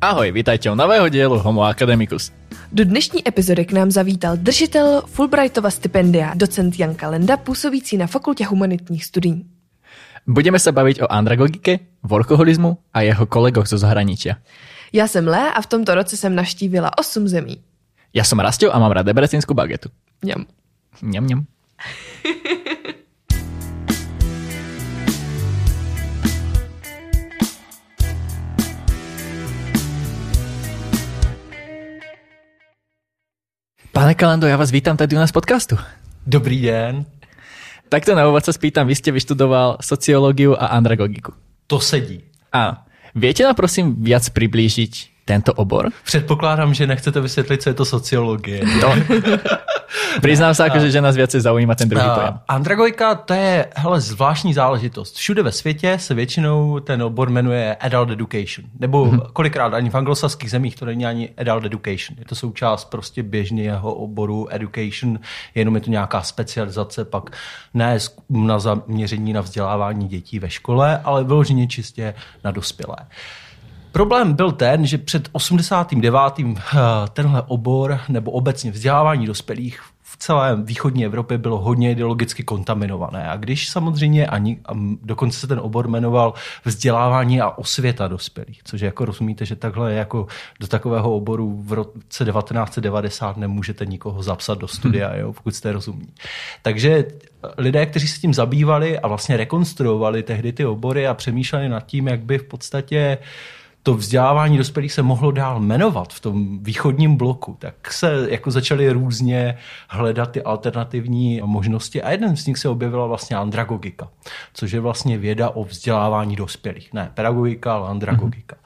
Ahoj, vítajte u nového dielu Homo Academicus. Do dnešní epizody k nám zavítal držitel Fulbrightova stipendia, docent Jan Kalenda, působící na Fakultě humanitních studií. Budeme se bavit o andragogike, workoholismu a jeho kolegoch zo zahraničia. Já jsem Lé a v tomto roce jsem navštívila 8 zemí. Ja som Rastio a mám rád debrecínsku bagetu. Mňam. Mňam, mňam. Pane Kalando, já vás vítám tady u nás podcastu. Dobrý den. Takto na úvod sa spýtam, vy ste vyštudoval sociológiu a andragogiku. To sedí. A viete nám prosím viac priblížiť tento obor? Předpokládám, že nechcete vysvětlit, co je to sociologie. No. Priznám sa, akože, že nás viacej zaujíma ten druhý pojem. Andragojka, to je hele, zvláštní záležitost. Všude ve světě se většinou ten obor jmenuje Adult Education. Nebo Mhm. kolikrát ani v anglosaských zemích to není ani Adult Education. Je to součást prostě běžného oboru Education, jenom je to nějaká specializace, pak ne na zaměření na vzdělávání dětí ve škole, ale vyloženě čistě na dospělé. Problém byl ten, že před 89. eh, tenhle obor nebo obecně vzdělávání dospělých v celé východní Evropě bylo hodně ideologicky kontaminované. A když samozřejmě ani, a dokonce se ten obor jmenoval vzdělávání a osvěta dospělých, což jako rozumíte, že takhle jako do takového oboru v roce 1990 nemůžete nikoho zapsat do studia, jo, pokud jste rozumní. Takže lidé, kteří se tím zabývali a vlastně rekonstruovali tehdy ty obory a přemýšleli nad tím, jak by v podstatě to vzdělávání dospělých se mohlo dál jmenovat v tom východním bloku, tak se jako začaly různě hledat ty alternativní možnosti a jeden z nich se objevila vlastně andragogika, což je vlastně věda o vzdělávání dospělých. Ne pedagogika, ale andragogika.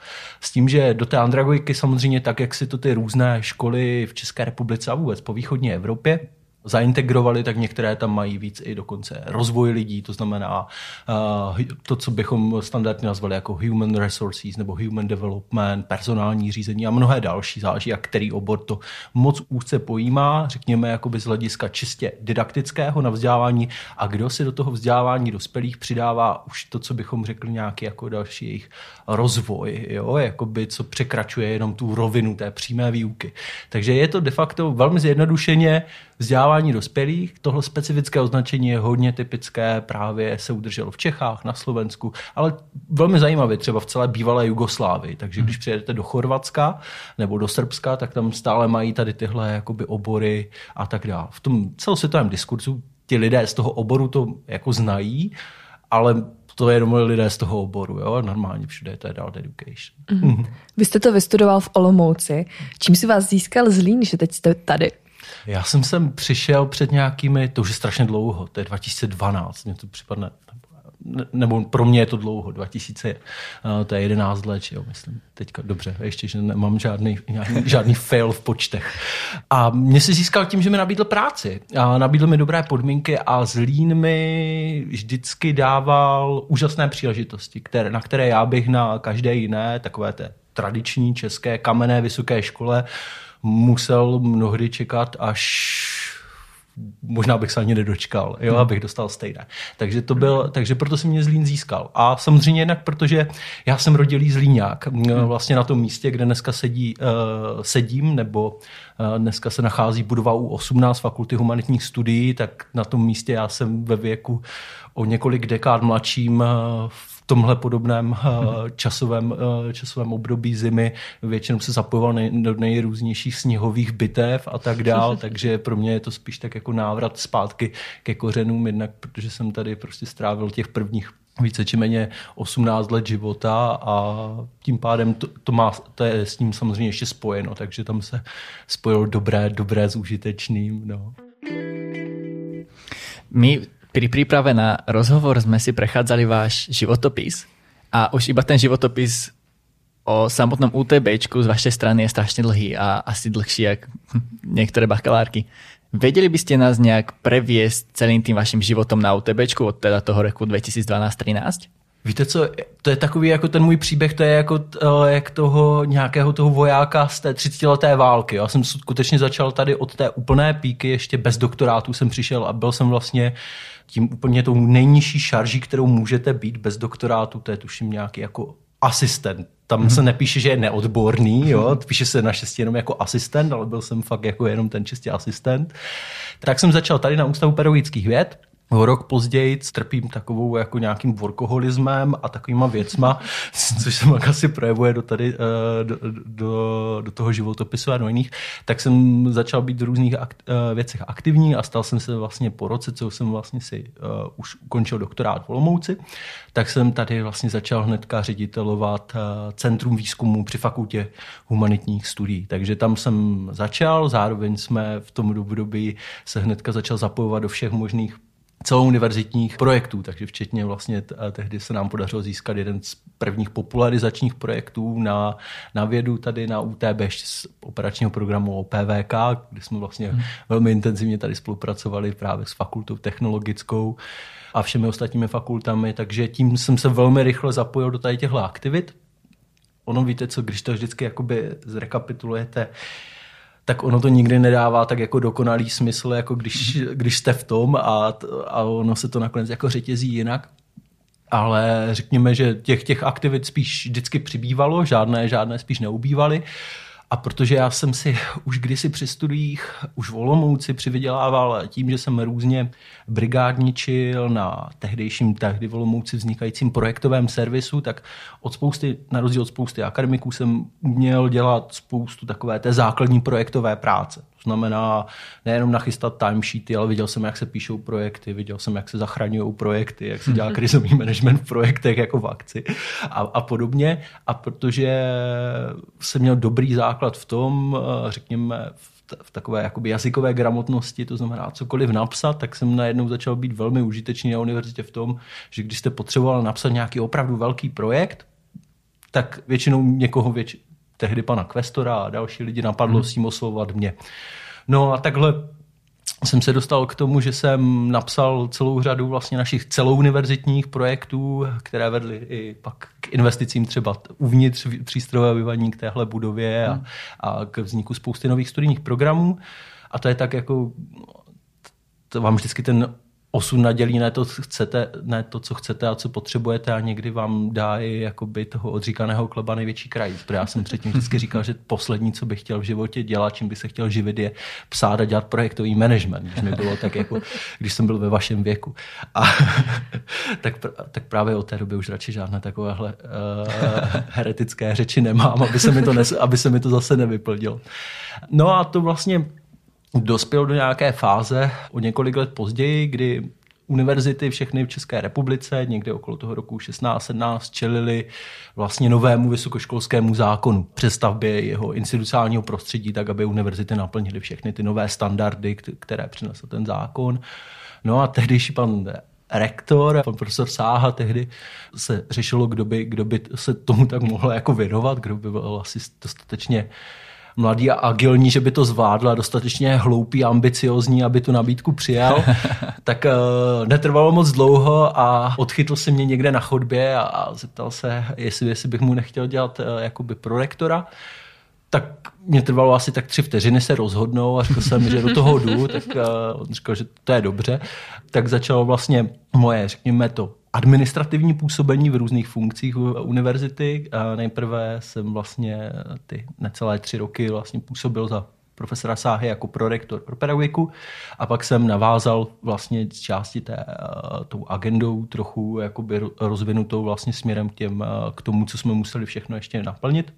S tím, že do té andragogiky samozřejmě tak, jak si to ty různé školy v České republice a vůbec po východní Evropě zaintegrovali, tak některé tam mají víc i dokonce rozvoj lidí, to znamená uh, to, co bychom standardně nazvali jako human resources nebo human development, personální řízení a mnohé další, záleží, jak který obor to moc úzce pojímá, řekněme jakoby z hlediska čistě didaktického na vzdělávání a kdo si do toho vzdělávání dospělých přidává už to, co bychom řekli nějaký jako další jejich rozvoj, jo? Jakoby, co překračuje jenom tu rovinu té přímé výuky. Takže je to de facto velmi zjednodušeně vzdělávání dospělých. Tohle specifické označení je hodně typické, právě se udrželo v Čechách, na Slovensku, ale velmi zajímavě třeba v celé bývalé Jugoslávii. Takže když přijedete do Chorvatska nebo do Srbska, tak tam stále mají tady tyhle jakoby obory a tak dále. V tom celosvětovém diskurzu ti lidé z toho oboru to jako znají, ale to je jenom lidé z toho oboru, jo? normálně všude je to adult education. Mm-hmm. Vy jste to vystudoval v Olomouci. Čím si vás získal Zlín, že teď jste tady? Já jsem sem přišel před nějakými, to už je strašně dlouho, to je 2012, mně to připadne, ne- nebo pro mě je to dlouho, 2000, eh, to je 11 let, jo, myslím, teďka dobře, ještě, že nemám žádný, žádný, žádný fail v počtech. A mě si získal tím, že mi nabídl práci a nabídl mi dobré podmínky a Zlín mi vždycky dával úžasné příležitosti, které, na které já bych na každé jiné, takové té tradiční české kamenné vysoké škole musel mnohdy čekat až možná bych se ani nedočkal, jo, abych dostal stejné. Takže to byl, takže proto si mě Zlín získal. A samozřejmě jinak, protože já jsem rodilý Zlíňák, vlastně na tom místě, kde dneska sedí, uh, sedím, nebo uh, dneska se nachází budova U18 Fakulty humanitních studií, tak na tom místě já jsem ve věku o několik dekád mladším uh, v tomhle podobném uh, časovém, uh, časovém období zimy většinou se zapojoval nej, do nejrůznějších sněhových bitev a tak dál, takže pro mě je to spíš tak jako návrat zpátky ke kořenům, jednak protože jsem tady prostě strávil těch prvních více či méně 18 let života a tím pádem to, to, má, to je s ním samozřejmě ještě spojeno, takže tam se spojilo dobré, dobré s užitečným. No. My pri príprave na rozhovor sme si prechádzali váš životopis a už iba ten životopis o samotnom UTBčku z vašej strany je strašne dlhý a asi dlhší jak niektoré bakalárky. Vedeli by ste nás nejak previesť celým tým vašim životom na UTBčku od teda toho roku 2012-13? Víte co, to je takový jako ten můj příběh, to je jako uh, jak toho nějakého toho vojáka z té 30 leté války. Já jsem skutečně začal tady od té úplné píky, ještě bez doktorátu jsem přišel a byl jsem vlastně tím úplně tou nejnižší šarží, kterou můžete být bez doktorátu, to je tuším nějaký jako asistent. Tam se nepíše, že je neodborný, jo? píše se naštěstí jenom jako asistent, ale byl jsem fakt jako jenom ten čistě asistent. Tak jsem začal tady na Ústavu pedagogických věd o rok později trpím takovou jako nějakým workoholismem a takovýma věcma, což se pak asi projevuje do, tady, eh, do, do, do toho životopisu a do jiných, tak jsem začal být v různých akt, eh, věcech aktivní a stal jsem se vlastně po roce, co jsem vlastně si uh, už ukončil doktorát v Olomouci, tak jsem tady vlastně začal hnedka ředitelovat uh, Centrum výzkumu při fakultě humanitních studií. Takže tam jsem začal, zároveň jsme v tom období se hnedka začal zapojovat do všech možných celouniverzitních projektů, takže včetně vlastně tehdy se nám podařilo získat jeden z prvních popularizačních projektů na, na vědu tady na UTB z operačního programu OPVK, kde jsme vlastně hmm. velmi intenzivně tady spolupracovali právě s fakultou technologickou a všemi ostatními fakultami, takže tím jsem se velmi rychle zapojil do tady těchto aktivit. Ono víte co, když to vždycky jakoby zrekapitulujete, tak ono to nikdy nedává tak jako dokonalý smysl, jako když, když jste v tom a, a ono se to nakonec jako řetězí jinak. Ale řekněme, že těch, těch aktivit spíš vždycky přibývalo, žádné, žádné spíš neubývaly. A protože já jsem si už kdysi při studiích, už v Olomouci přivydělával tím, že jsem různě brigádničil na tehdejším, tehdy v Olomouci vznikajícím projektovém servisu, tak od spousty, na rozdíl od spousty akademiků jsem měl dělat spoustu takové té základní projektové práce znamená nejenom nachystat timesheety, ale viděl jsem, jak se píšou projekty, viděl jsem, jak se zachraňují projekty, jak se dělá krizový management v projektech jako v akci a, a podobně. A protože jsem měl dobrý základ v tom, eh, řekněme, v v takové jakoby jazykové gramotnosti, to znamená cokoliv napsat, tak jsem najednou začal být velmi užitečný na univerzitě v tom, že když jste potřeboval napsat nějaký opravdu velký projekt, tak většinou někoho věč, tehdy pana Kvestora a další lidi napadlo hmm. s tím oslovovat mě. No a takhle jsem se dostal k tomu, že jsem napsal celou řadu vlastně našich celouniverzitních projektů, které vedly i pak k investicím třeba uvnitř přístrojové vyvaní k téhle budově a, hmm. a k vzniku spousty nových studijních programů. A to je tak jako to vám vždycky ten osud nadělí ne to, chcete, ne to, co chcete a co potřebujete a někdy vám dá i jakoby toho odříkaného kleba největší kraj. Protože já jsem předtím vždycky říkal, že poslední, co bych chtěl v životě dělat, čím bych se chtěl živit, je psát a dělat projektový management. Když mi bylo tak jako, když jsem byl ve vašem věku. A tak, tak právě od té doby už radši žádné takovéhle uh, heretické řeči nemám, aby se, mi to nes, aby se mi to zase nevyplnilo. No a to vlastně dospěl do nějaké fáze o několik let později, kdy univerzity všechny v České republice někde okolo toho roku 16-17 čelili vlastně novému vysokoškolskému zákonu přestavbě jeho institucionálního prostředí, tak aby univerzity naplnily všechny ty nové standardy, které přinesl ten zákon. No a tehdejší pan rektor, pan profesor Sáha tehdy se řešilo, kdo by, kdo by se tomu tak mohl jako věnovat, kdo by byl asi dostatečně mladý a agilní, že by to zvládl a dostatečně hloupý a ambiciozní, aby tu nabídku přijal, tak uh, netrvalo moc dlouho a odchytl se mě někde na chodbě a, a zeptal se, jestli, jestli bych mu nechtěl dělat uh, jakoby prorektora tak mě trvalo asi tak tři vteřiny se rozhodnou a řekl jsem, že do toho jdu, tak uh, on říkal, že to je dobře. Tak začalo vlastně moje, řekněme to, administrativní působení v různých funkcích univerzity. A nejprve jsem vlastně ty necelé tři roky vlastně působil za profesora Sáhy jako prorektor pro pedagogiku a pak jsem navázal vlastně z části té, uh, tou agendou trochu jakoby rozvinutou vlastně směrem k, těm, uh, k tomu, co jsme museli všechno ještě naplnit.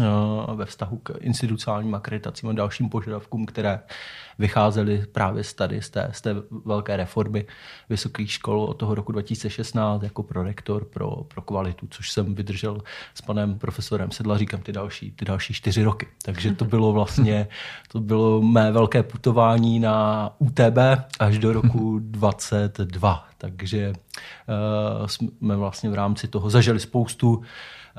Eh, ve vztahu k institucionálním akreditacím a dalším požadavkům, které vycházely právě z tady, z té, z té velké reformy vysokých škol od toho roku 2016 jako prorektor pro, pro kvalitu, což jsem vydržel s panem profesorem Sedlaříkem ty další, ty další čtyři roky. Takže to bylo vlastně, to bylo mé velké putování na UTB až do roku 22. Takže uh, jsme vlastně v rámci toho zažili spoustu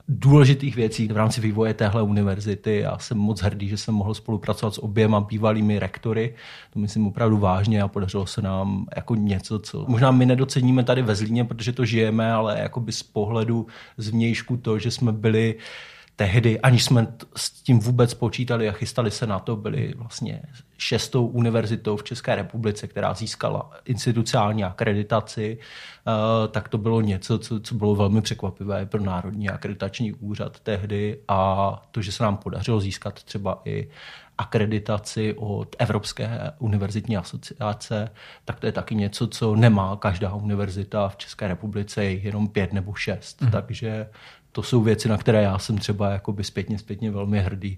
důležitých věcí v rámci vývoje téhle univerzity. Já jsem moc hrdý, že jsem mohl spolupracovat s oběma bývalými rektory. To myslím opravdu vážně a podařilo se nám jako něco, co možná my nedoceníme tady ve Zlíně, protože to žijeme, ale jako by z pohledu zvnějšku to, že jsme byli tehdy, aniž jsme s tím vůbec počítali a chystali se na to, byli vlastně šestou univerzitou v České republice, která získala institucionální akreditaci, eh, tak to bylo něco, co, co bylo velmi překvapivé pro Národní akreditační úřad tehdy a to, že se nám podařilo získat třeba i akreditaci od Evropské univerzitní asociace, tak to je taky něco, co nemá každá univerzita v České republice, je jenom pět nebo šest. Mm. Takže to jsou věci, na které já jsem třeba jakoby zpětně, zpětně velmi hrdý.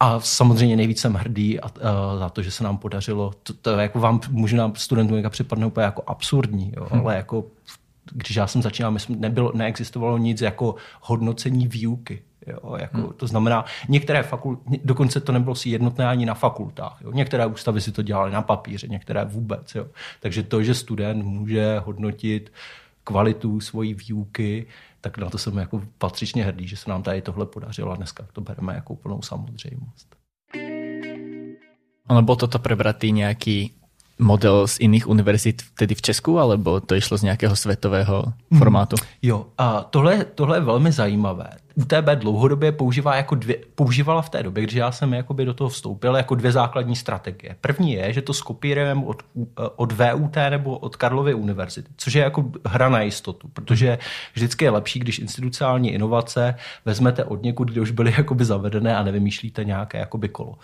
A samozřejmě nejvíc jsem hrdý a, a, za to, že se nám podařilo, to, to jako vám může nám studentům připadnout úplně jako absurdní, jo, hmm. ale jako když já jsem začínal, my jsme, nebylo, neexistovalo nic jako hodnocení výuky. Jo, jako, hmm. To znamená, některé fakulty, dokonce to nebylo si jednotné ani na fakultách. Jo. Některé ústavy si to dělali na papíře, některé vůbec. Jo. Takže to, že student může hodnotit kvalitu svojí výuky, tak na to jsem jako patřičně hrdý, že se nám tady tohle podařilo a dneska to bereme jako úplnou samozřejmost. Ale bol toto prebratý nějaký model z iných univerzit vtedy v Česku, alebo to išlo z nějakého světového formátu? Mm, jo, a tohle, tohle je velmi zajímavé. UTB dlouhodobě používá jako dvě, používala v té době, když já jsem jakoby do toho vstoupil, jako dvě základní strategie. První je, že to skopírujeme od, od VUT nebo od Karlovy univerzity, což je jako hra na jistotu, protože vždycky je lepší, když institucionální inovace vezmete od někud, kde už byly jakoby zavedené a nevymýšlíte nějaké jakoby kolo.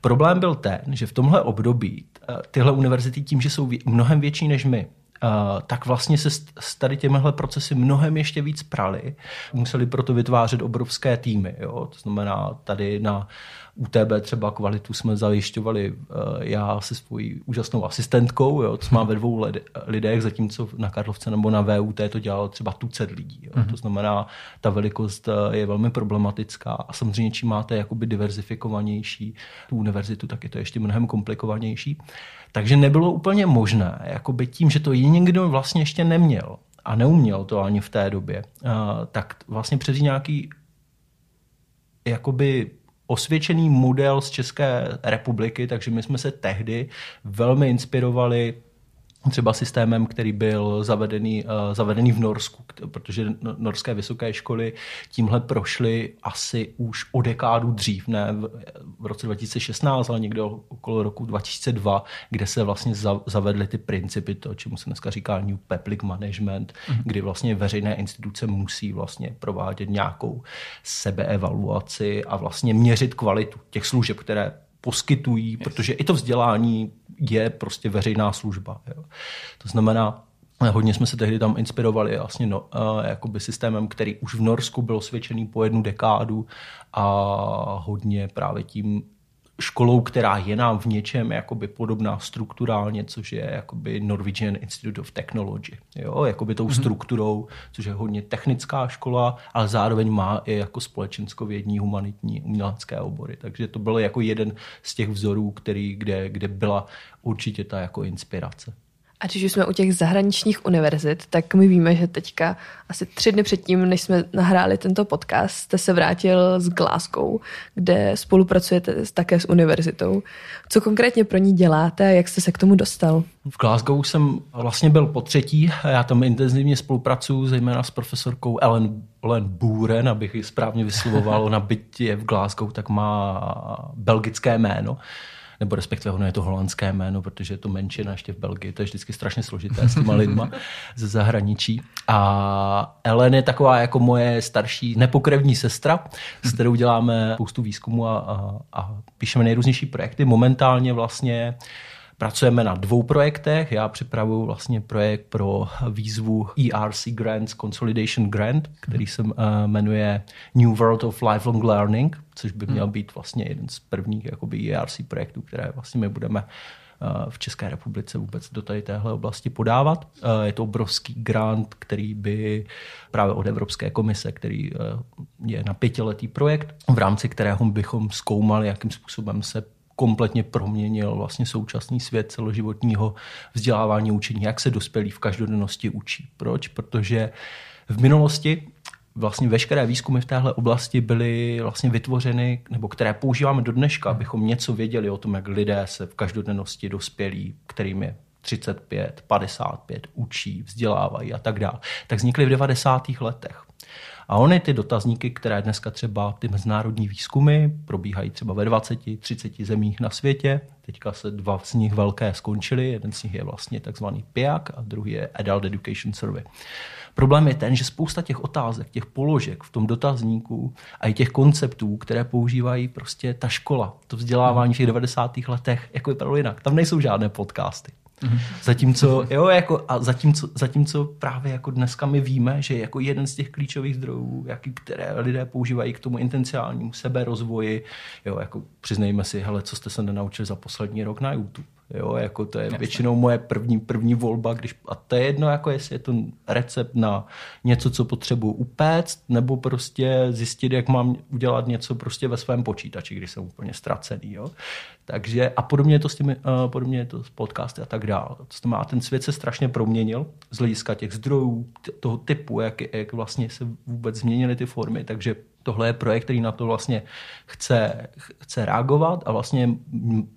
Problém byl ten, že v tomhle období eh, tyhle univerzity tím, že jsou mnohem větší než my, tak vlastně se s tady těmihle procesy mnohem ještě víc prali. Museli proto vytvářet obrovské týmy. Jo? To znamená, tady na UTB třeba kvalitu jsme zajišťovali uh, já se svojí úžasnou asistentkou, jo? to má ve dvou lidech, zatímco na Karlovce nebo na VUT to dělalo třeba tucet lidí. Jo? Mm-hmm. To znamená, ta velikost uh, je velmi problematická a samozřejmě, čím máte jakoby diverzifikovanější tu univerzitu, tak je to ještě mnohem komplikovanější. Takže nebylo úplně možné, jakoby tím, že to nikdo vlastně ještě neměl a neuměl to ani v té době, tak vlastně převzít nějaký jakoby osvědčený model z České republiky, takže my jsme se tehdy velmi inspirovali třeba systémem, který byl zavedený, uh, zavedený v Norsku, protože norské vysoké školy tímhle prošly asi už o dekádu dřív, ne v, roce 2016, ale někdo okolo roku 2002, kde se vlastně za, zavedly ty principy, to, čemu se dneska říká New Public Management, mm-hmm. kdy vlastně veřejné instituce musí vlastně provádět nějakou sebeevaluaci a vlastně měřit kvalitu těch služeb, které poskytují, yes. protože i to vzdělání je prostě veřejná služba. Jo. To znamená, Hodně jsme se tehdy tam inspirovali vlastně no, uh, jakoby systémem, který už v Norsku byl osvědčený po jednu dekádu a hodně právě tím školou, která je nám v něčem jakoby podobná strukturálně, což je jakoby Norwegian Institute of Technology. Jo? Jakoby tou mm-hmm. strukturou, což je hodně technická škola, ale zároveň má i jako společenskovědní, humanitní, umělecké obory. Takže to byl jako jeden z těch vzorů, který, kde, kde byla určitě ta jako inspirace. A když už jsme u těch zahraničních univerzit, tak my víme, že teďka asi tři dny předtím, než jsme nahráli tento podcast, jste se vrátil z Glasgow, kde spolupracujete také s univerzitou. Co konkrétně pro ní děláte a jak jste se k tomu dostal? V Glasgow jsem vlastně byl po třetí. Já tam intenzivně spolupracuju, zejména s profesorkou Ellen, Ellen Buren, abych ji správně vyslovoval. Na bytě v Glasgow tak má belgické jméno nebo respektive ono je to holandské jméno, protože je to menšina ještě v Belgii, to je vždycky strašně složité s těma lidma ze zahraničí. A Ellen je taková jako moje starší nepokrevní sestra, s kterou děláme spoustu výzkumu a, a, a píšeme nejrůznější projekty. Momentálně vlastně Pracujeme na dvou projektech. Já připravuju vlastně projekt pro výzvu ERC Grants Consolidation Grant, který se uh, jmenuje New World of Lifelong Learning, což by měl hmm. být vlastně jeden z prvních jakoby ERC projektů, které vlastně my budeme eh, v České republice vůbec do tady téhle oblasti podávat. Eh, je to obrovský grant, který by právě od Evropské komise, který je na pětiletý projekt, v rámci kterého bychom zkoumali, jakým způsobem se kompletně proměnil vlastně současný svět celoživotního vzdělávání učení, jak se dospělí v každodennosti učí. Proč? Protože v minulosti vlastně veškeré výzkumy v téhle oblasti byly vlastně vytvořeny, nebo které používáme do dneška, abychom něco věděli o tom, jak lidé se v každodennosti dospělí, kterým je 35, 55, učí, vzdělávají a tak dále, tak vznikly v 90. letech. A ony ty dotazníky, které dneska třeba ty mezinárodní výzkumy probíhají třeba ve 20, 30 zemích na světě, teďka se dva z nich velké skončily, jeden z nich je vlastně takzvaný PIAC a druhý je Adult Education Survey. Problém je ten, že spousta těch otázek, těch položek v tom dotazníku a i těch konceptů, které používají prostě ta škola, to vzdělávání v těch 90. letech, jako vypadalo jinak. Tam nejsou žádné podcasty. Mm-hmm. Zatímco, jo, jako, a zatímco, zatímco právě jako dneska my víme, že jako jeden z těch klíčových zdrojů, jaký, které lidé používají k tomu intenciálnímu seberozvoji, jo, jako přiznejme si, hele, co jste se nenaučili za poslední rok na YouTube. Jo, jako to je většinou moje první, první volba, když, a to je jedno, jako jestli je to recept na něco, co potřebuji upéct, nebo prostě zjistit, jak mám udělat něco prostě ve svém počítači, když jsem úplně ztracený. Jo. Takže a podobně je to s těmi, uh, podobně je to s podcasty a tak dále. To znamená, ten svět se strašně proměnil z hlediska těch zdrojů, toho typu, jak, jak vlastně se vůbec změnily ty formy, takže tohle je projekt, který na to vlastně chce, chce reagovat a vlastně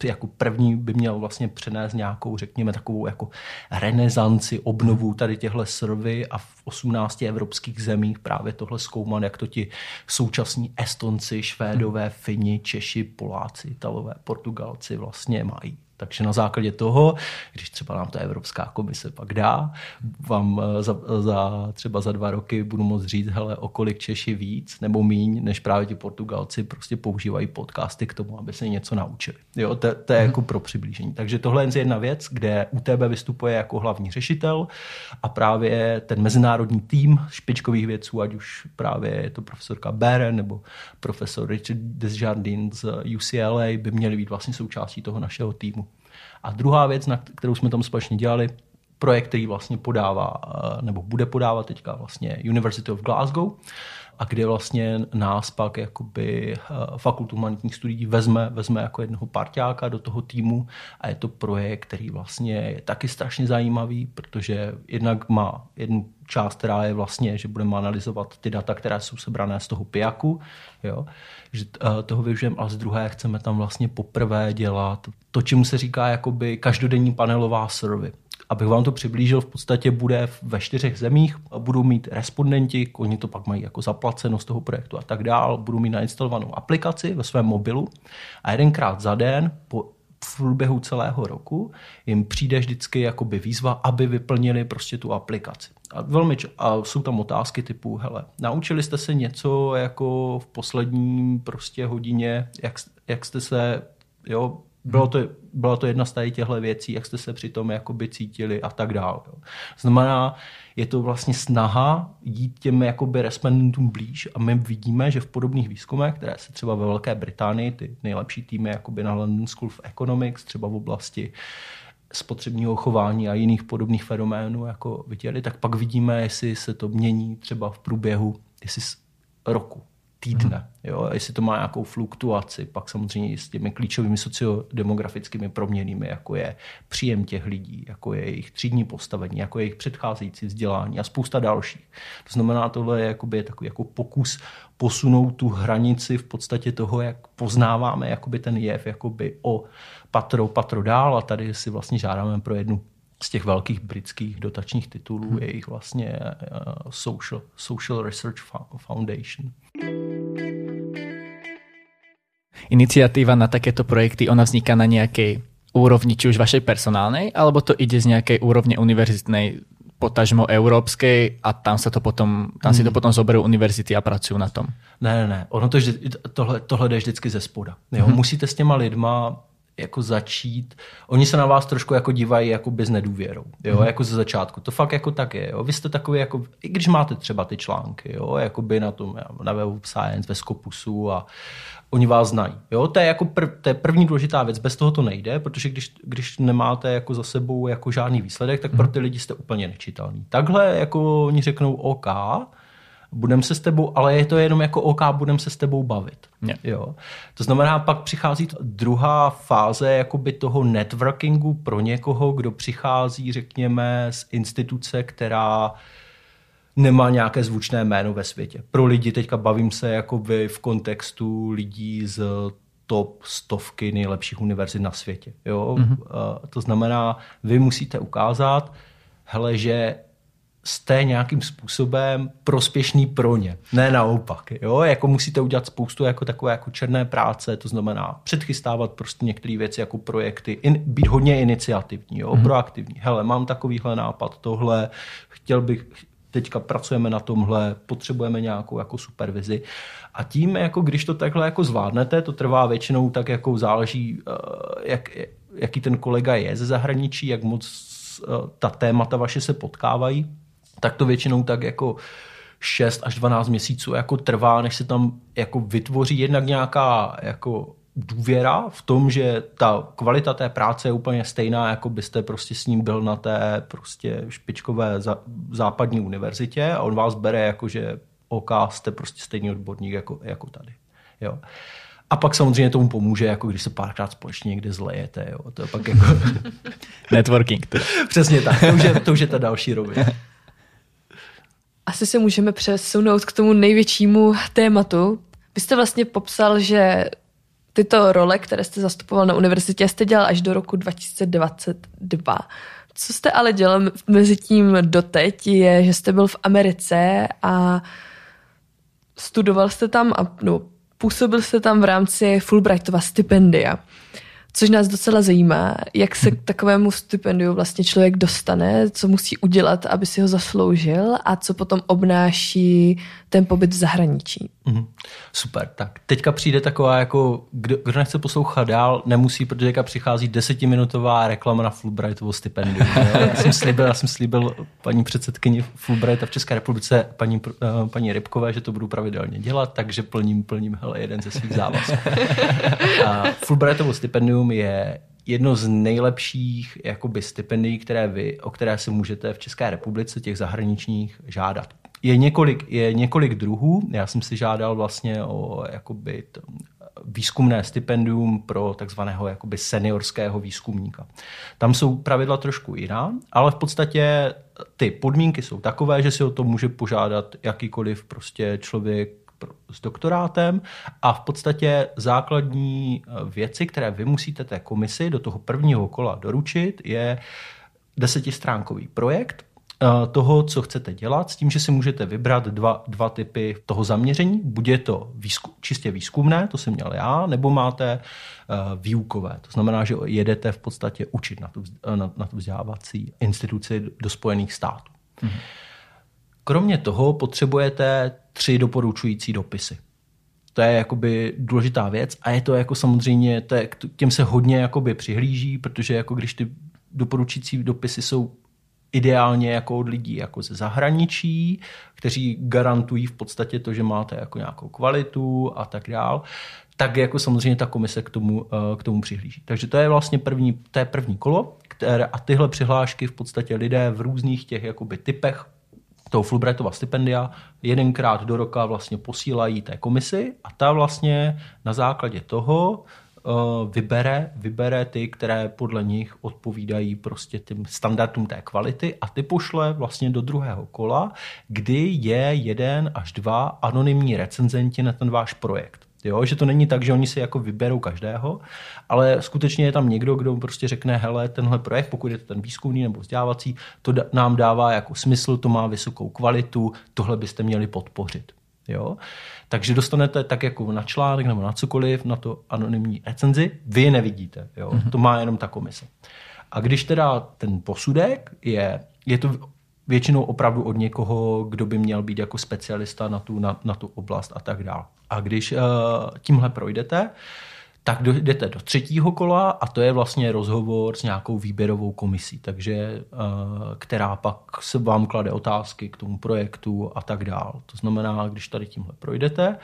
jako první by měl vlastně přenést nějakou, řekněme, takovou jako renesanci, obnovu tady těchto servy a v 18 evropských zemích právě tohle zkoumat, jak to ti současní Estonci, Švédové, Fini, Češi, Poláci, Italové, Portugalci vlastně mají. Takže na základě toho, když třeba nám ta Evropská komise pak dá, vám eh, za, za třeba za dva roky budu moct říct, hele, o kolik Češi víc nebo míň, než právě ti Portugalci prostě používají podcasty k tomu, aby se něco naučili. Jo, to, to je jako pro přiblížení. Takže tohle je jedna věc, kde UTB vystupuje jako hlavní řešitel a právě ten mezinárodní tým špičkových vědců, ať už právě je to profesorka Beren nebo profesor Richard Desjardins z UCLA, by měli být vlastně součástí toho našeho týmu. A druhá věc, na kterou jsme tam společně dělali, projekt, který vlastně podává, eh, nebo bude podávat teďka vlastně University of Glasgow, a kde vlastně nás pak jakoby eh, fakultu humanitních studií vezme, vezme jako jednoho parťáka do toho týmu a je to projekt, který vlastně je taky strašně zajímavý, protože jednak má jednu část, která je vlastně, že budeme analyzovat ty data, které jsou sebrané z toho pijaku, jo, že eh, toho využijeme, a z druhé chceme tam vlastně poprvé dělat to, čemu se říká jakoby každodenní panelová survey. Abych vám to přiblížil, v podstatě bude ve čtyřech zemích, budou mít respondenti, oni to pak mají jako zaplaceno z toho projektu a tak dál, budou mít nainstalovanou aplikaci ve svém mobilu a jedenkrát za den po v průběhu celého roku jim přijde vždycky jakoby výzva, aby vyplnili prostě tu aplikaci. A, velmi, a jsou tam otázky typu, hele, naučili jste se něco jako v posledním prostě hodině, jak, jak jste se, jo, bylo to, byla to jedna z tady těchto věcí, jak jste se při tom jakoby cítili a tak dále. Znamená, je to vlastně snaha jít těm jakoby respondentům blíž a my vidíme, že v podobných výzkumech, které se třeba ve Velké Británii, ty nejlepší týmy jakoby na London School of Economics, třeba v oblasti spotřebního chování a jiných podobných fenoménů jako viděli, tak pak vidíme, jestli se to mění třeba v průběhu jestli roku týdne. Mm. Jo? Jestli to má nějakou fluktuaci, pak samozřejmě s těmi klíčovými sociodemografickými proměnými, jako je příjem těch lidí, jako je jejich třídní postavení, jako je jejich předcházející vzdělání a spousta dalších. To znamená, tohle je jakoby takový jako pokus posunout tu hranici v podstatě toho, jak poznáváme jakoby ten jev jakoby o patro, patro dál a tady si vlastně žádáme pro jednu z těch velkých britských dotačních titulů hmm. je jich vlastně uh, Social, Social Research Foundation. Iniciatíva na takéto projekty, ona vzniká na nějaké úrovni, či už vašej personálnej, alebo to ide z nějaké úrovně univerzitnej, potažmo európskej a tam, se to potom, tam si to hmm. potom zoberou univerzity a pracují na tom. Ne, ne, ne. Ono to tohle, tohle jde vždycky ze spoda. Jo? Hmm. Musíte s těma lidma jako začít, oni se na vás trošku jako dívají jako bez nedůvěrou, jo, mm. jako ze začátku. To fakt jako tak je, jo. Vy jste takový jako, i když máte třeba ty články, jo, jako by na tom, na Web of Science, ve Scopusu a oni vás znají, jo. To je jako prv, to je první důležitá věc, bez toho to nejde, protože když, když nemáte jako za sebou jako žádný výsledek, tak mm. pro ty lidi jste úplně nečitelný. Takhle jako oni řeknou OK, budeme se s tebou, ale je to jenom jako OK, budeme se s tebou bavit. Yeah. Jo. To znamená, pak přichází druhá fáze jakoby toho networkingu pro někoho, kdo přichází, řekněme, z instituce, která nemá nějaké zvučné jméno ve světě. Pro lidi teďka bavím se jakoby v kontextu lidí z top stovky nejlepších univerzit na světě. Jo? Mm-hmm. To znamená, vy musíte ukázat, hele, že jste nějakým způsobem prospěšný pro ně. Ne naopak. Jo? Jako musíte udělat spoustu jako takové jako černé práce, to znamená předchystávat prostě některé věci jako projekty, in, být hodně iniciativní, jo? Mm-hmm. proaktivní. Hele, mám takovýhle nápad, tohle, chtěl bych, teďka pracujeme na tomhle, potřebujeme nějakou jako supervizi. A tím, jako když to takhle jako zvládnete, to trvá většinou tak jako záleží, eh, jak, jaký ten kolega je ze zahraničí, jak moc eh, ta témata vaše se potkávají, tak to většinou tak jako 6 až 12 měsíců jako trvá, než se tam jako vytvoří jednak nějaká jako důvěra v tom, že ta kvalita té práce je úplně stejná, jako byste prostě s ním byl na té prostě špičkové západní univerzitě a on vás bere jako, že OK, jste prostě stejný odborník jako, jako tady. Jo. A pak samozřejmě tomu pomůže, jako když se párkrát společně někde zlejete. Jo. To je pak jako... Networking. Teda. Přesně tak, to už je, to už je ta další rovina. Asi se můžeme přesunout k tomu největšímu tématu. Vy jste vlastně popsal, že tyto role, které jste zastupoval na univerzitě, jste dělal až do roku 2022. Co jste ale dělal mezi tím doteď, je, že jste byl v Americe a studoval jste tam a no, působil jste tam v rámci Fulbrightova stipendia což nás docela zajímá, jak se k takovému stipendiu vlastně člověk dostane, co musí udělat, aby si ho zasloužil a co potom obnáší ten pobyt v zahraničí. Mm-hmm. Super, tak teďka přijde taková jako, kdo, kdo nechce poslouchat dál, nemusí, protože teďka přichází desetiminutová reklama na Fulbrightovo stipendium. já, jsem slíbil, já jsem slíbil paní předsedkyni Fulbrighta v České republice, paní, uh, paní Rybkové, že to budu pravidelně dělat, takže plním, plním hele, jeden ze svých závazků. Fulbrightovo stipendium je jedno z nejlepších jakoby stipendií, které vy, o které si můžete v České republice, těch zahraničních, žádat. Je několik, je několik druhů. Já jsem si žádal vlastně o jakoby to, výzkumné stipendium pro takzvaného jakoby seniorského výzkumníka. Tam jsou pravidla trošku jiná, ale v podstatě ty podmínky jsou takové, že si o to může požádat jakýkoliv prostě člověk s doktorátem a v podstatě základní věci, které vy musíte té komisi do toho prvního kola doručit, je desetistránkový projekt, Eh, toho, co chcete dělat, s tím, že si můžete vybrat dva, dva typy toho zaměření. Buď je to výzkum, čistě výzkumné, to jsem měl já, nebo máte uh, výukové. To znamená, že jedete v podstatě učit na tu, na, na tu vzdělávací instituci do Spojených států. Mhm. Kromě toho potřebujete tři doporučující dopisy. To je jakoby důležitá věc a je to jako samozřejmě, to je, k těm se hodně jakoby přihlíží, protože jako když ty doporučující dopisy jsou ideálně jako od lidí jako ze zahraničí, kteří garantují v podstatě to, že máte jako nějakou kvalitu a tak dál, tak jako samozřejmě ta komise k tomu, eh, k tomu přihlíží. Takže to je vlastně první, to je první kolo které, a tyhle přihlášky v podstatě lidé v různých těch jakoby typech toho Fulbrightova stipendia jedenkrát do roka vlastně posílají té komisi a ta vlastně na základě toho vybere, vybere ty, které podle nich odpovídají prostě tím standardům té kvality a ty pošle vlastně do druhého kola, kdy je jeden až dva anonymní recenzenti na ten váš projekt. Jo, že to není tak, že oni si jako vyberou každého, ale skutečně je tam někdo, kdo prostě řekne, hele, tenhle projekt, pokud je to ten výzkumný nebo vzdělávací, to nám dává jako smysl, to má vysokou kvalitu, tohle byste měli podpořit. Jo? Takže dostanete tak jako na článek nebo na cokoliv, na to anonymní recenzi, vy je nevidíte. Jo? Mm-hmm. To má jenom ta komise. A když teda ten posudek je, je to většinou opravdu od někoho, kdo by měl být jako specialista na tu, na, na tu oblast a tak dále. A když uh, tímhle projdete, tak jdete do třetího kola a to je vlastně rozhovor s nějakou výběrovou komisí, takže eh, která pak se vám klade otázky k tomu projektu a tak dál. To znamená, když tady tímhle projdete,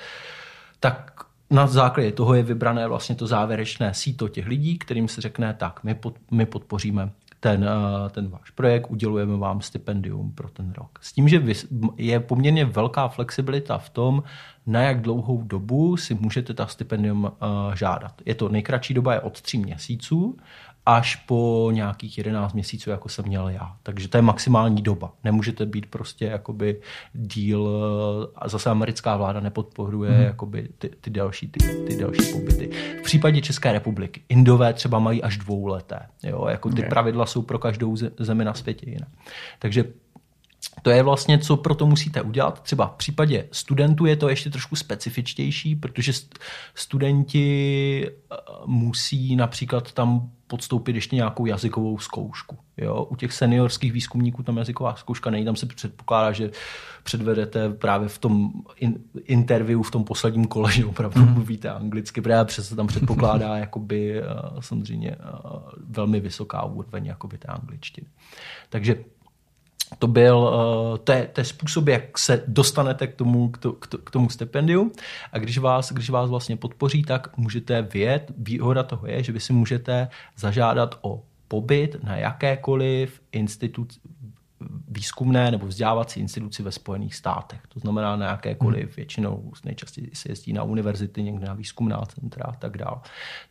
tak na základě toho je vybrané vlastně to závěrečné síto těch lidí, kterým se řekne, tak my, pod, my podpoříme ten, eh, ten váš projekt, udělujeme vám stipendium pro ten rok. S tím, že je poměrně velká flexibilita v tom, na jak dlouhou dobu si můžete ta stipendium eh, žádat. Je to nejkratší doba je od tří měsíců až po nějakých 11 měsíců, jako jsem měl já. Takže to je maximální doba. Nemůžete být prostě jakoby díl, a zase americká vláda nepodporuje hmm. jakoby ty, ty, další, ty, ty další pobyty. V případě České republiky Indové třeba mají až dvouleté. Jo? Jako ty okay. pravidla jsou pro každou zemi na světě jiné. Takže to je vlastně, co pro to musíte udělat. Třeba v případě studentů je to ještě trošku specifičtější, protože studenti eh, musí například tam podstoupit ještě nějakou jazykovou zkoušku. Jo? U těch seniorských výzkumníků tam jazyková zkouška není, tam se předpokládá, že předvedete právě v tom in, interview, v tom posledním kole, že opravdu mm. mluvíte anglicky, právě přesto tam předpokládá jakoby, eh, samozřejmě eh, velmi vysoká úroveň jakoby té angličtiny. Takže to byl, eh, to je, to je způsob, jak se dostanete k tomu, k, to, k tomu stipendiu a když vás, když vás vlastně podpoří, tak můžete vědět, výhoda toho je, že vy si můžete zažádat o pobyt na jakékoliv instituci, výzkumné nebo vzdělávací instituci ve Spojených státech. To znamená na jakékoliv, hmm. většinou nejčastěji se jezdí na univerzity, někde na výzkumná centra a tak dále.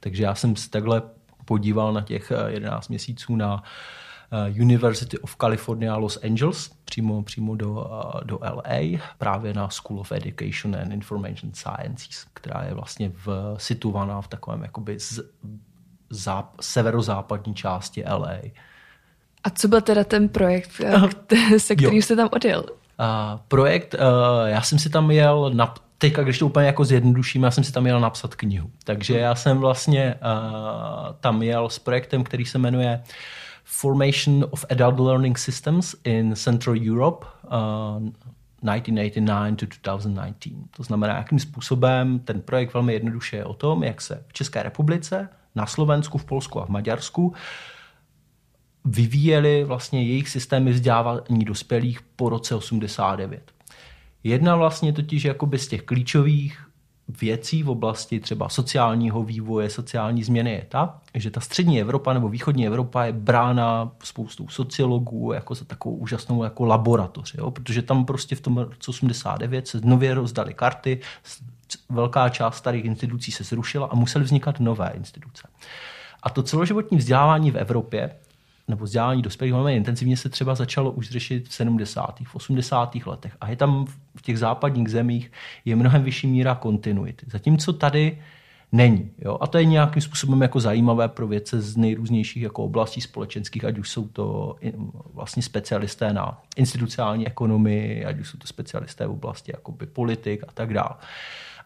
Takže já jsem se takhle podíval na těch 11 měsíců na uh, Eh, University of California Los Angeles, přímo, přímo do, eh, do LA, právě na School of Education and Information Sciences, která je vlastně v, situovaná v takovém jakoby z, záp, severozápadní části LA. A co byl teda ten projekt, eh, se kterým jste tam odjel? Uh, projekt, uh, já jsem si tam jel na, teďka, když to úplně jako zjednoduším, já jsem si tam jel napsat knihu. Takže já jsem vlastně uh, tam jel s projektem, který se jmenuje uh, Formation of Adult Learning Systems in Central Europe uh, 1989 to 2019. To znamená, jakým způsobem ten projekt velmi jednoduše je o tom, jak se v České republice, na Slovensku, v Polsku a v Maďarsku vyvíjely vlastně jejich systémy vzdělávání dospělých po roce 89. Jedna vlastně totiž jakoby z těch klíčových věcí v oblasti třeba sociálního vývoje, sociální změny je ta, že ta střední Evropa nebo východní Evropa je brána spoustou sociologů jako za takovou úžasnou jako laboratoř, jo? protože tam prostě v tom roce 89 se nově rozdaly karty, velká část starých institucí se zrušila a musely vznikat nové instituce. A to celoživotní vzdělávání v Evropě nebo vzdělání dospělých velmi intenzivně se třeba začalo už řešit v 70. v 80. letech. A je tam v těch západních zemích je mnohem vyšší míra kontinuity. Zatímco tady není. Jo? A to je nějakým způsobem jako zajímavé pro věce z nejrůznějších jako oblastí společenských, ať už jsou to vlastně specialisté na institucionální ekonomii, ať už jsou to specialisté v oblasti politik a tak dále.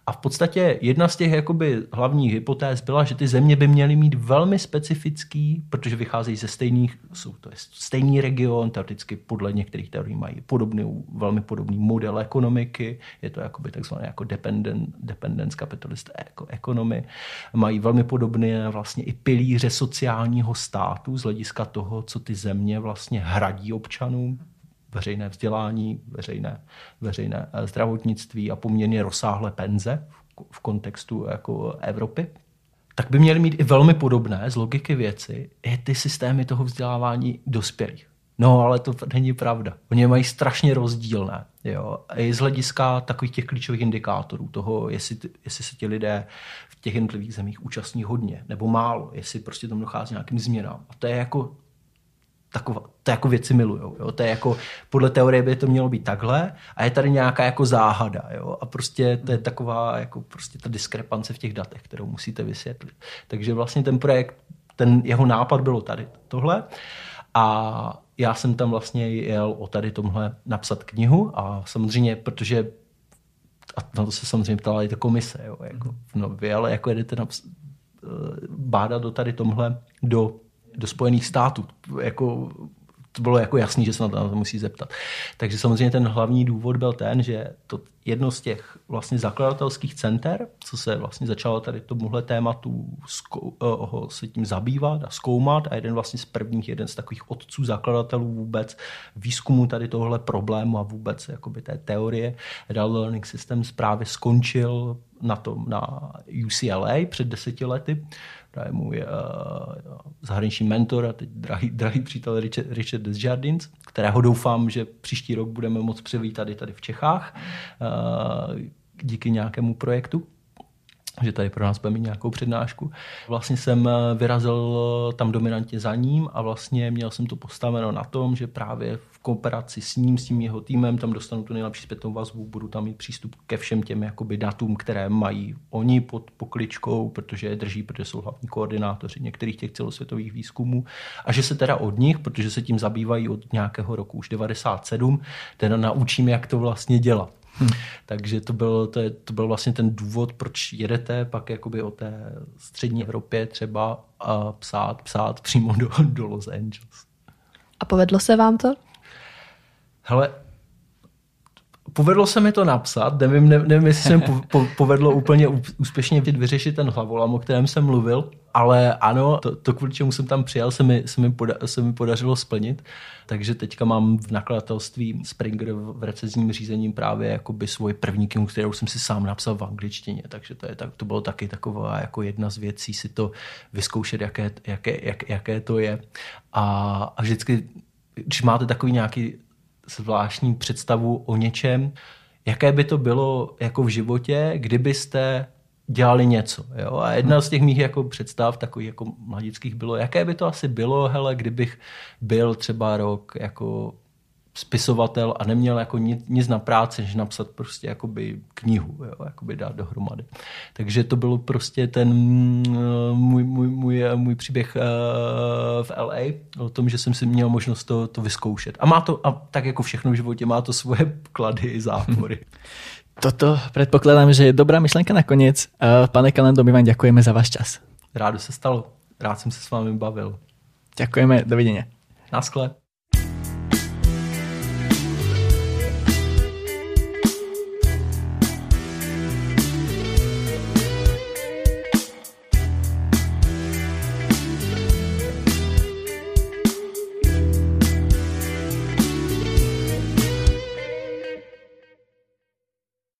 A v podstatě jedna z těch jakoby hlavních hypotéz byla, že ty země by měly mít velmi specifický, protože vycházejí ze stejných, jsou to stejný region, teoreticky podle některých teorií mají podobný, velmi podobný model ekonomiky, je to jakoby takzvané jako dependent, dependence capitalist economy, mají velmi podobné vlastně i pilíře sociálního státu z hlediska toho, co ty země vlastně hradí občanům, veřejné vzdělání, veřejné, veřejné eh, zdravotnictví a poměrně rozsáhlé penze v, kontextu jako Evropy, tak by měly mít i velmi podobné z logiky věci i ty systémy toho vzdělávání dospělých. No, ale to není pravda. Oni mají strašně rozdílné. Jo? I z hlediska takových těch klíčových indikátorů toho, jestli, jestli se ti lidé v těch jednotlivých zemích účastní hodně nebo málo, jestli prostě tam dochází nějakým změnám. A to je jako taková, to jako věci milujou. Jo? To je jako, podle teorie by to mělo být takhle a je tady nějaká jako záhada. Jo? A prostě to je taková jako prostě ta diskrepance v těch datech, kterou musíte vysvětlit. Takže vlastně ten projekt, ten jeho nápad bylo tady tohle a já jsem tam vlastně jel o tady tomhle napsat knihu a samozřejmě, protože a na to se samozřejmě ptala i ta komise, jo, jako, no vy ale jako jedete naps, eh, bádat do tady tomhle do do Spojených států. Jako, to bylo jako jasný, že se na to, na to musí zeptat. Takže samozřejmě ten hlavní důvod byl ten, že to jedno z těch vlastně zakladatelských center, co se vlastně začalo tady tomuhle tématu zkou, uh, se tím zabývat a zkoumat a jeden vlastně z prvních, jeden z takových otců zakladatelů vůbec výzkumu tady tohle problému a vůbec jakoby té teorie Adult Learning Systems právě skončil na tom na UCLA před deseti lety právě můj uh, zahraniční mentor a teď drahý, drahý přítel Richard, Richard Desjardins, kterého doufám, že příští rok budeme moct přivítat tady, tady v Čechách uh, díky nějakému projektu. Že tady pro nás bude mít nějakou přednášku. Vlastně jsem vyrazil tam dominantně za ním a vlastně měl jsem to postaveno na tom, že právě v kooperaci s ním, s tím jeho týmem, tam dostanu tu nejlepší zpětnou vazbu, budu tam mít přístup ke všem těm jakoby datům, které mají oni pod pokličkou, protože je drží, protože jsou hlavní koordinátoři některých těch celosvětových výzkumů a že se teda od nich, protože se tím zabývají od nějakého roku už 97, teda naučím, jak to vlastně dělat. Hmm. Takže to byl, to, je, to byl vlastně ten důvod, proč jedete pak jakoby o té střední Evropě třeba a psát, psát přímo do, do Los Angeles. A povedlo se vám to? Hele, povedlo se mi to napsat, nevím, nevím jestli se mi po, po, povedlo úplně úspěšně vyřešit ten hlavolam, o kterém jsem mluvil, ale ano, to, to kvůli čemu jsem tam přijel, se mi, se mi, poda, se mi podařilo splnit. Takže teďka mám v nakladatelství Springer v recenzním řízení právě jakoby svoji první knihu, kterou jsem si sám napsal v angličtině. Takže to, je, tak, to bylo taky taková jako jedna z věcí si to vyzkoušet, jaké, jaké, jak, jaké to je. A, a vždycky, když máte takový nějaký zvláštní představu o něčem, jaké by to bylo jako v životě, kdybyste dělali něco. Jo? A jedna z těch mých jako představ, takových jako mladických bylo, jaké by to asi bylo, hele, kdybych byl třeba rok jako spisovatel a neměl jako nic, nic na práci, než napsat prostě jakoby knihu, jo, jakoby dát dohromady. Takže to bylo prostě ten mm, můj, můj, můj, můj příběh uh, v LA o tom, že jsem si měl možnost to, to vyzkoušet. A má to, a tak jako všechno v životě, má to svoje klady i zápory. Toto predpokladám, že je dobrá myšlenka nakoniec. Pane Kalendo, my vám ďakujeme za váš čas. Rádo se stalo. Rád jsem se s vámi bavil. Ďakujeme, dovidenia. Naschle.